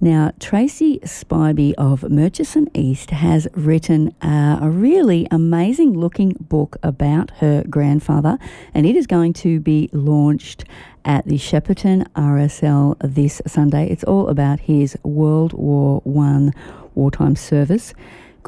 Now, Tracee Spivey of Murchison East has written uh, a really amazing looking book about her grandfather, and it is going to be launched at the Shepparton RSL this Sunday. It's all about his World War One wartime service.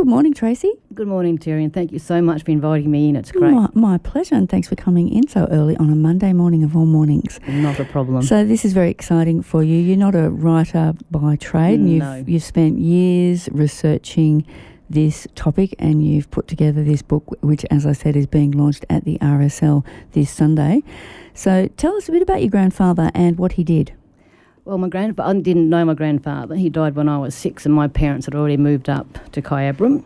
Good morning, Tracee. Good morning, Terri, and thank you so much for inviting me in. It's great. My, my, pleasure, and thanks for coming in so early on a Monday morning of all mornings. Not a problem. So this is very exciting for you. You're not a writer by trade, and you've, you've spent years researching this topic, and you've put together this book, which, as I said, is being launched at the RSL this Sunday. So tell us a bit about your grandfather and what he did. Well, my grandfather, I didn't know my grandfather. He died when I was six, and my parents had already moved up to Kyabram.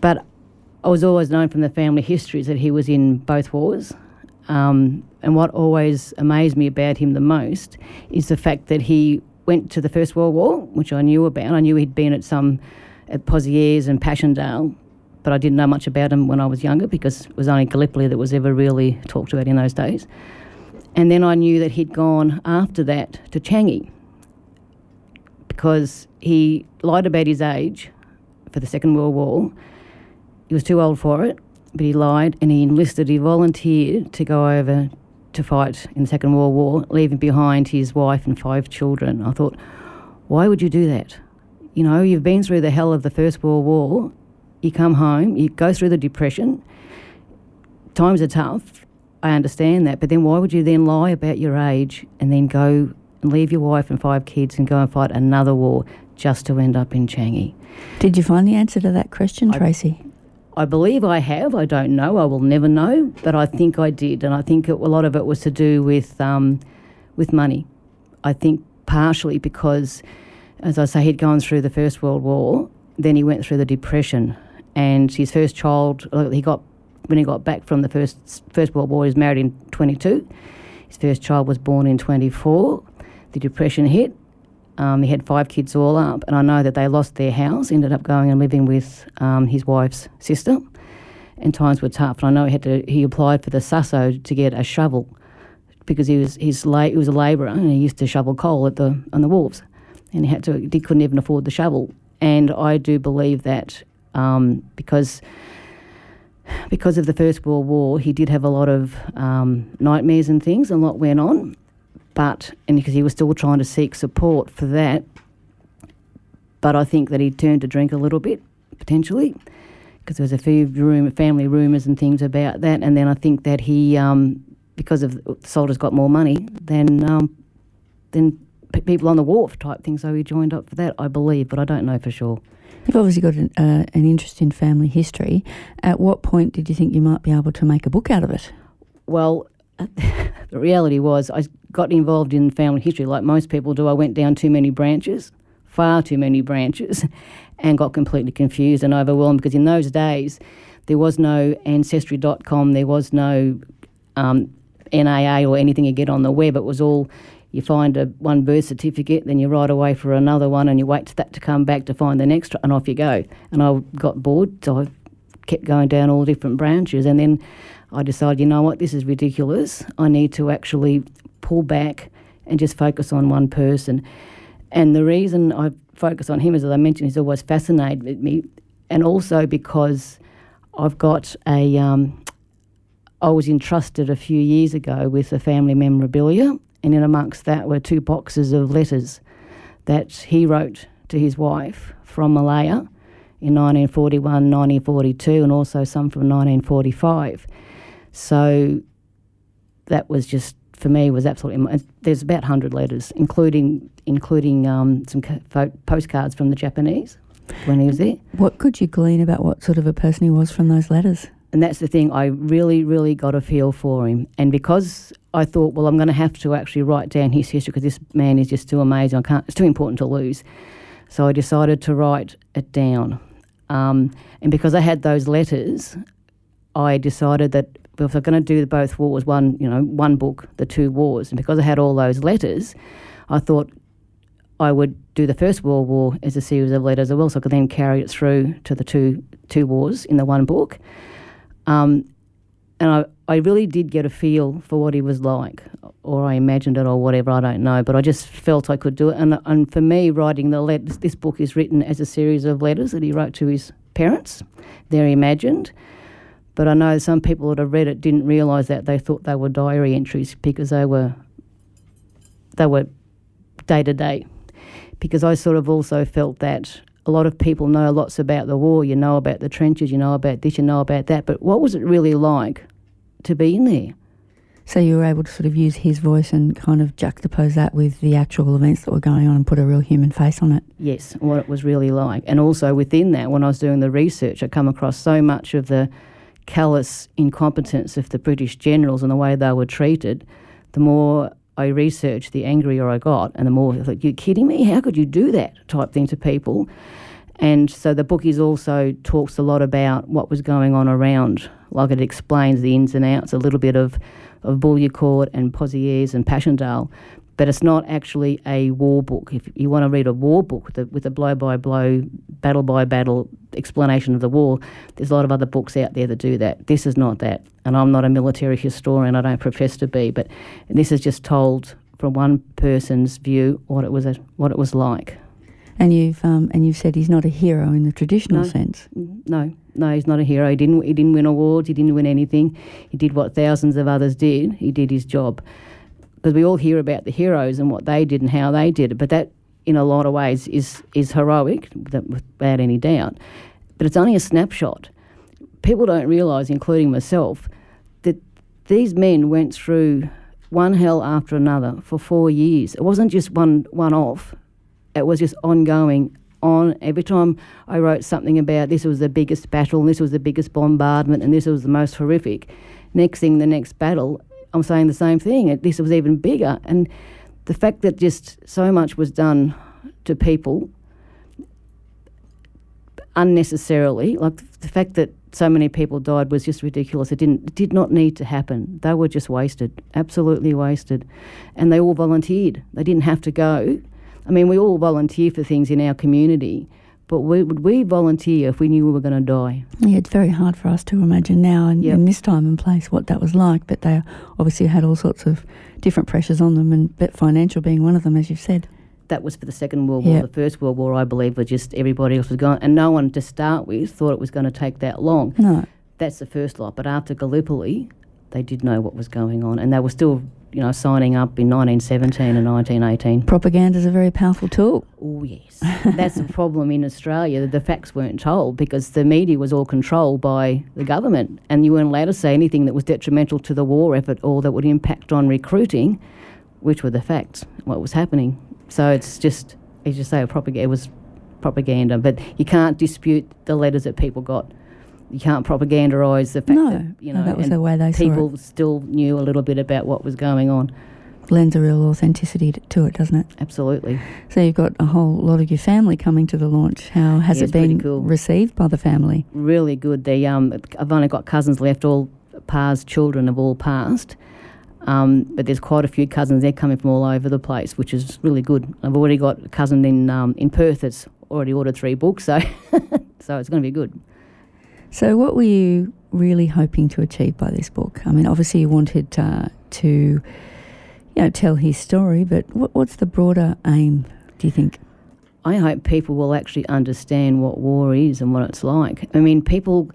But I was always known from the family histories that he was in both wars. Um, and what always amazed me about him the most is the fact that he went to the First World War, which I knew about. I knew he'd been at some at Pozieres and Passchendaele, but I didn't know much about him when I was younger because it was only Gallipoli that was ever really talked about in those days. And then I knew that he'd gone after that to Changi because he lied about his age for the Second World War. He was too old for it, but he lied and he enlisted, he volunteered to go over to fight in the Second World War, leaving behind his wife and five children. I thought, why would you do that? You know, you've been through the hell of the First World War, you come home, you go through the Depression, times are tough, I understand that, but then why would you then lie about your age and then go and leave your wife and five kids and go and fight another war just to end up in Changi? Did you find the answer to that question, I- Tracee? I believe I have. I don't know. I will never know, but I think I did, and I think it, a lot of it was to do with um, with money. I think partially because, as I say, he'd gone through the First World War, then he went through the Depression, and his first child uh, he got when he got back from the first First World War. He was married in twenty two. His first child was born in twenty four. The Depression hit. Um, he had five kids all up, and I know that they lost their house, ended up going and living with um, his wife's sister, and times were tough. And I know he had to. He applied for the Susso to get a shovel because he was he's la- he was a labourer and he used to shovel coal at the on the wharves, and he had to. He couldn't even afford the shovel. And I do believe that um, because because of the First World War, he did have a lot of um, nightmares and things, a lot went on. But, and because he was still trying to seek support for that, but I think that he turned to drink a little bit, potentially, because there was a few room, family rumours and things about that. And then I think that he, um, because of the soldiers got more money than, um, than people on the wharf type thing, so he joined up for that, I believe, but I don't know for sure. You've obviously got an, uh, an interest in family history. At what point did you think you might be able to make a book out of it? Well, the reality was I got involved in family history like most people do. I went down too many branches, far too many branches, and got completely confused and overwhelmed because in those days there was no ancestry.com, there was no um, NAA or anything you get on the web. It was all you find a one birth certificate, then you write away for another one, and you wait for that to come back to find the next, and off you go. And I got bored, so I kept going down all different branches, and then I decided, you know what, this is ridiculous. I need to actually pull back and just focus on one person. And the reason I focus on him, as I mentioned, he's always fascinated me, and also because I've got a. Um, I was entrusted a few years ago with a family memorabilia, and in amongst that were two boxes of letters that he wrote to his wife from Malaya in 1941, 1942, and also some from 1945. So that was just for me was absolutely. There's about hundred letters, including including um, some ca- postcards from the Japanese when he was there. What could you glean about what sort of a person he was from those letters? And that's the thing, I really, really got a feel for him. And because I thought, well, I'm going to have to actually write down his history because this man is just too amazing. I can't, it's too important to lose. So I decided to write it down. Um, and because I had those letters, I decided that if I'm going to do both wars, one, you know, one book, the two wars, and because I had all those letters, I thought I would do the First World War as a series of letters as well, so I could then carry it through to the two two wars in the one book. Um, and I, I really did get a feel for what he was like, or I imagined it, or whatever. I don't know, but I just felt I could do it. And and for me, writing the letters, this book is written as a series of letters that he wrote to his parents. They're imagined. But I know some people that have read it didn't realise that they thought they were diary entries because they were they were day to day because I sort of also felt that a lot of people know lots about the war. You know about the trenches, you know about this, you know about that. But what was it really like to be in there? So you were able to sort of use his voice and kind of juxtapose that with the actual events that were going on and put a real human face on it. Yes, what it was really like. And also within that, when I was doing the research, I come across so much of the callous incompetence of the British generals and the way they were treated. The more I researched, the angrier I got, and the more thought, "You kidding me? How could you do that?" type thing to people. And so the book is also talks a lot about what was going on around, like it explains the ins and outs, a little bit of of Bullecourt and Pozieres and Passchendaele, but it's not actually a war book. If you want to read a war book with a, with a blow by blow, battle by battle explanation of the war, there's a lot of other books out there that do that. This is not that, and I'm not a military historian. I don't profess to be, but this is just told from one person's view what it was a, what it was like. And you've um, and you've said he's not a hero in the traditional No. sense. No, no, he's not a hero. He didn't. He didn't win awards. He didn't win anything. He did what thousands of others did. He did his job. Because we all hear about the heroes and what they did and how they did it, but that, in a lot of ways, is is heroic, without any doubt. But it's only a snapshot. People don't realise, including myself, that these men went through one hell after another for four years. It wasn't just one one off. It was just ongoing. On every time I wrote something about this was the biggest battle, and this was the biggest bombardment, and this was the most horrific. Next thing, the next battle, I'm saying the same thing. This was even bigger, and the fact that just so much was done to people unnecessarily, like the fact that so many people died was just ridiculous. It didn't it did not need to happen. They were just wasted, absolutely wasted, and they all volunteered. They didn't have to go. I mean, we all volunteer for things in our community, but we, would we volunteer if we knew we were going to die? Yeah, it's very hard for us to imagine now in, Yep. in this time and place what that was like. But they obviously had all sorts of different pressures on them, and but financial being one of them, as you've said. That was for the Second World War. Yep. The First World War, I believe, was just everybody else was gone, and no one to start with thought it was going to take that long. No, That's the first lot. But after Gallipoli, they did know what was going on, and they were still, you know, signing up in 1917 and 1918. propaganda is a very powerful tool. Oh yes, that's the problem in Australia. The facts weren't told because the media was all controlled by the government, and you weren't allowed to say anything that was detrimental to the war effort or that would impact on recruiting, which were the facts, what was happening. So it's just, as you say, a propaganda. It was propaganda, but you can't dispute the letters that people got. You can't propagandise the fact No, that you no, know that was the way they saw it. people still knew a little bit about what was going on. Lends a real authenticity to it, doesn't it? Absolutely. So you've got a whole lot of your family coming to the launch. How has Yeah, it been cool. received by the family? really good. They um, I've only got cousins left. All Pa's children have all passed, um, but there's quite a few cousins. They're coming from all over the place, which is really good. I've already got a cousin in um, in Perth that's already ordered three books, so so it's going to be good. So, what were you really hoping to achieve by this book? I mean, obviously, you wanted uh, to, you know, tell his story, but what, what's the broader aim? Do you think? I hope people will actually understand what war is and what it's like. I mean, people.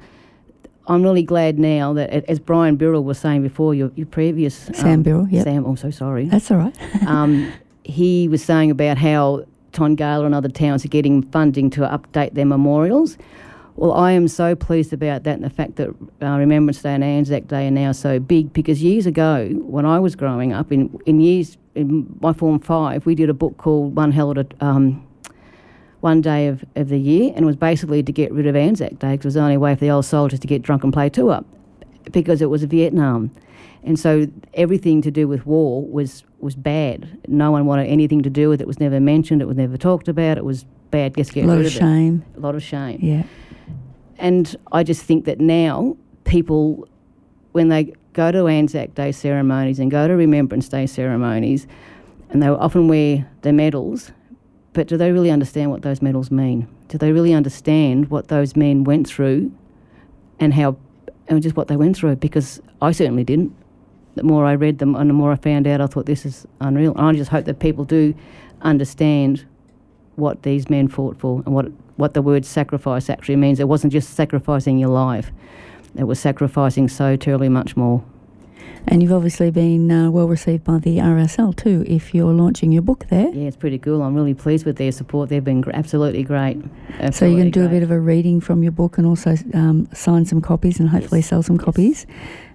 I'm really glad now that, as Brian Birrell was saying before, your, your previous Sam um, Birrell, yep. Sam, I'm so sorry. That's all right. um, he was saying about how Tongala and other towns are getting funding to update their memorials. Well, I am so pleased about that and the fact that uh, Remembrance Day and Anzac Day are now so big because years ago, when I was growing up, in, in years, in my Form 5, we did a book called One Hell at a, um, One Day of, of the Year and it was basically to get rid of Anzac Day because it was the only way for the old soldiers to get drunk and play two up because it was Vietnam. And so everything to do with war was, was bad. No one wanted anything to do with it. It was never mentioned. It was never talked about. It was bad. Just get a lot rid of of shame. it. A lot of shame. Yeah. And I just think that now people, when they go to Anzac Day ceremonies and go to Remembrance Day ceremonies, and they often wear their medals, but do they really understand what those medals mean? Do they really understand what those men went through and how, and just what they went through? Because I certainly didn't. The more I read them and the more I found out, I thought this is unreal. And I just hope that people do understand what these men fought for and what what the word sacrifice actually means. It wasn't just sacrificing your life; it was sacrificing so terribly much more. And you've obviously been uh, well received by the RSL too. If you're launching your book there, Yeah, it's pretty cool. I'm really pleased with their support. They've been gr- absolutely great. Absolutely so you're going to do a bit of a reading from your book and also um, sign some copies and hopefully Yes, sell some yes. copies.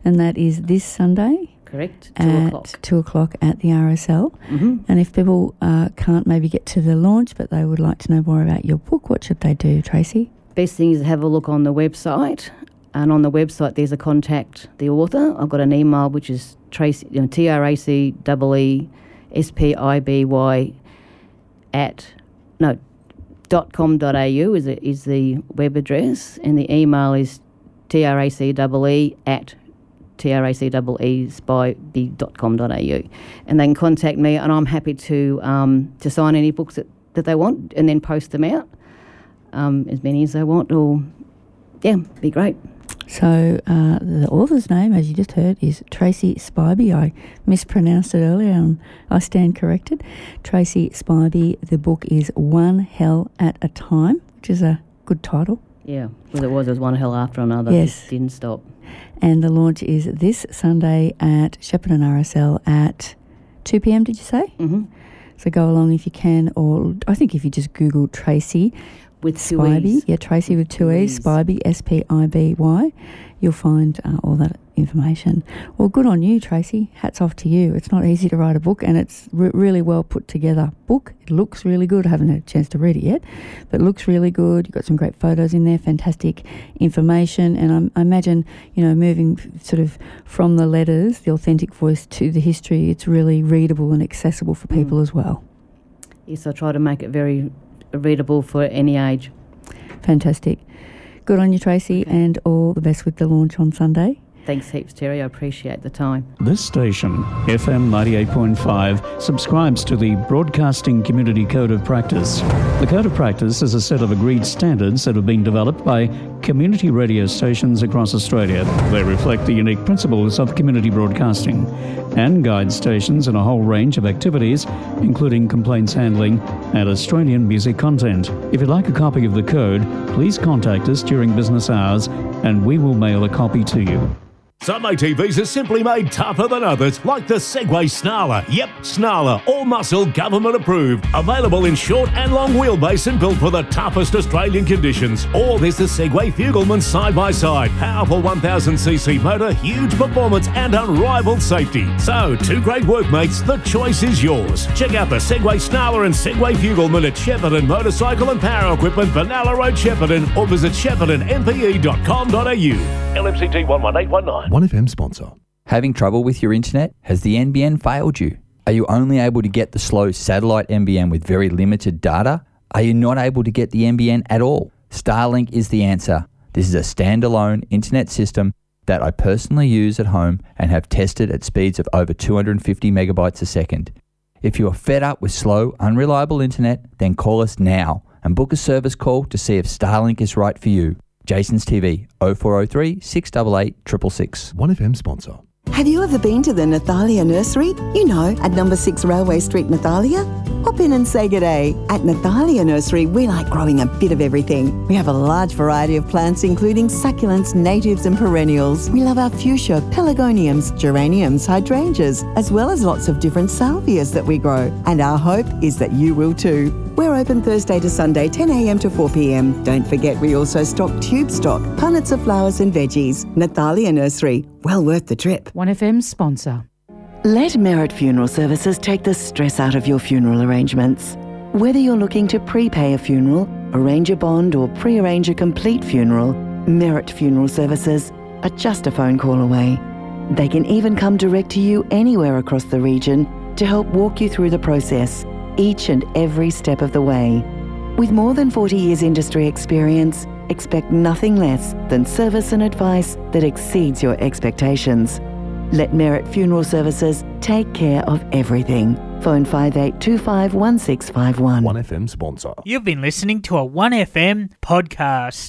And that is this Sunday correct two at o'clock. two o'clock at the RSL. hmm And if people uh, can't maybe get to the launch, but they would like to know more about your book, what should they do, Tracee? Best thing is to have a look on the website. And on the website, there's a contact the author. I've got an email which is Tracee, you know, T R A C E E S P I B Y at no dot com dot au is a, is the web address, and the email is T R A C E E at T R A C E E spy dot com dot au, and they can contact me, and I'm happy to um, to sign any books that, that they want, and then post them out um, as many as they want, or yeah, be great. So uh, the author's name, as you just heard, is Tracee Spiby. I mispronounced it earlier, and I stand corrected. Tracee Spiby. The book is One Hell at a Time, which is a good title. Yeah, well, it was. It was one hell after another. Yes. It didn't stop. And the launch is this Sunday at Shepparton RSL at 2 p.m. Did you say? hmm So go along if you can, or I think if you just Google Tracee With two Spiby, E's. yeah, Tracee with two E's, E's. Spiby, S P I B Y, you'll find uh, all that information. Well, good on you, Tracee. Hats off to you. It's not easy to write a book, and it's re- really well put together book. It looks really good. I haven't had a chance to read it yet, but it looks really good. You've got some great photos in there, fantastic information, and I'm, I imagine you know moving f- sort of from the letters, the authentic voice to the history. It's really readable and accessible for people Mm. as well. Yes, I try to make it very readable for any age. Fantastic. Good on you, Tracee, Okay. and all the best with the launch on Sunday. Thanks heaps, Terri. I appreciate the time. This station, FM 98.5, subscribes to the Broadcasting Community Code of Practice. The Code of Practice is a set of agreed standards that have been developed by community radio stations across Australia. They reflect the unique principles of community broadcasting and guide stations in a whole range of activities, including complaints handling and Australian music content. If you'd like a copy of the code, please contact us during business hours and we will mail a copy to you. Some ATVs are simply made tougher than others, like the Segway Snarler. Yep, Snarler, all muscle, government approved. Available in short and long wheelbase and built for the toughest Australian conditions. Or there's the Segway Fugleman side by side. Powerful 1000cc motor, huge performance, and unrivaled safety. So, two great workmates, the choice is yours. Check out the Segway Snarler and Segway Fugleman at Shepparton Motorcycle and Power Equipment, Vanilla Road, Shepparton, or visit sheppartonmpe.com.au. LMCT 11819. 1FM sponsor. Having trouble with your internet? Has the NBN failed you? Are you only able to get the slow satellite NBN with very limited data? Are you not able to get the NBN at all? Starlink is the answer. This is a standalone internet system that I personally use at home and have tested at speeds of over 250 megabytes a second. If you are fed up with slow, unreliable internet, then call us now and book a service call to see if Starlink is right for you. Jason's TV 0403 688 666. 1FM sponsor. Have you ever been to the Nathalia Nursery? You know, at number 6 Railway Street, Nathalia? Pop in and say day. At Nathalia Nursery, we like growing a bit of everything. We have a large variety of plants, including succulents, natives, and perennials. We love our fuchsia, pelargoniums, geraniums, hydrangeas, as well as lots of different salvias that we grow. And our hope is that you will too. We're open Thursday to Sunday, 10am to 4pm. Don't forget, we also stock tube stock, punnets of flowers and veggies. Nathalia Nursery, well worth the trip. 1FM sponsor. Let Merit Funeral Services take the stress out of your funeral arrangements. Whether you're looking to prepay a funeral, arrange a bond, or pre arrange a complete funeral, Merit Funeral Services are just a phone call away. They can even come direct to you anywhere across the region to help walk you through the process, each and every step of the way. With more than 40 years industry experience, expect nothing less than service and advice that exceeds your expectations. Let Merit Funeral Services take care of everything. Phone 5825 1651. 1FM sponsor. You've been listening to a 1FM podcast.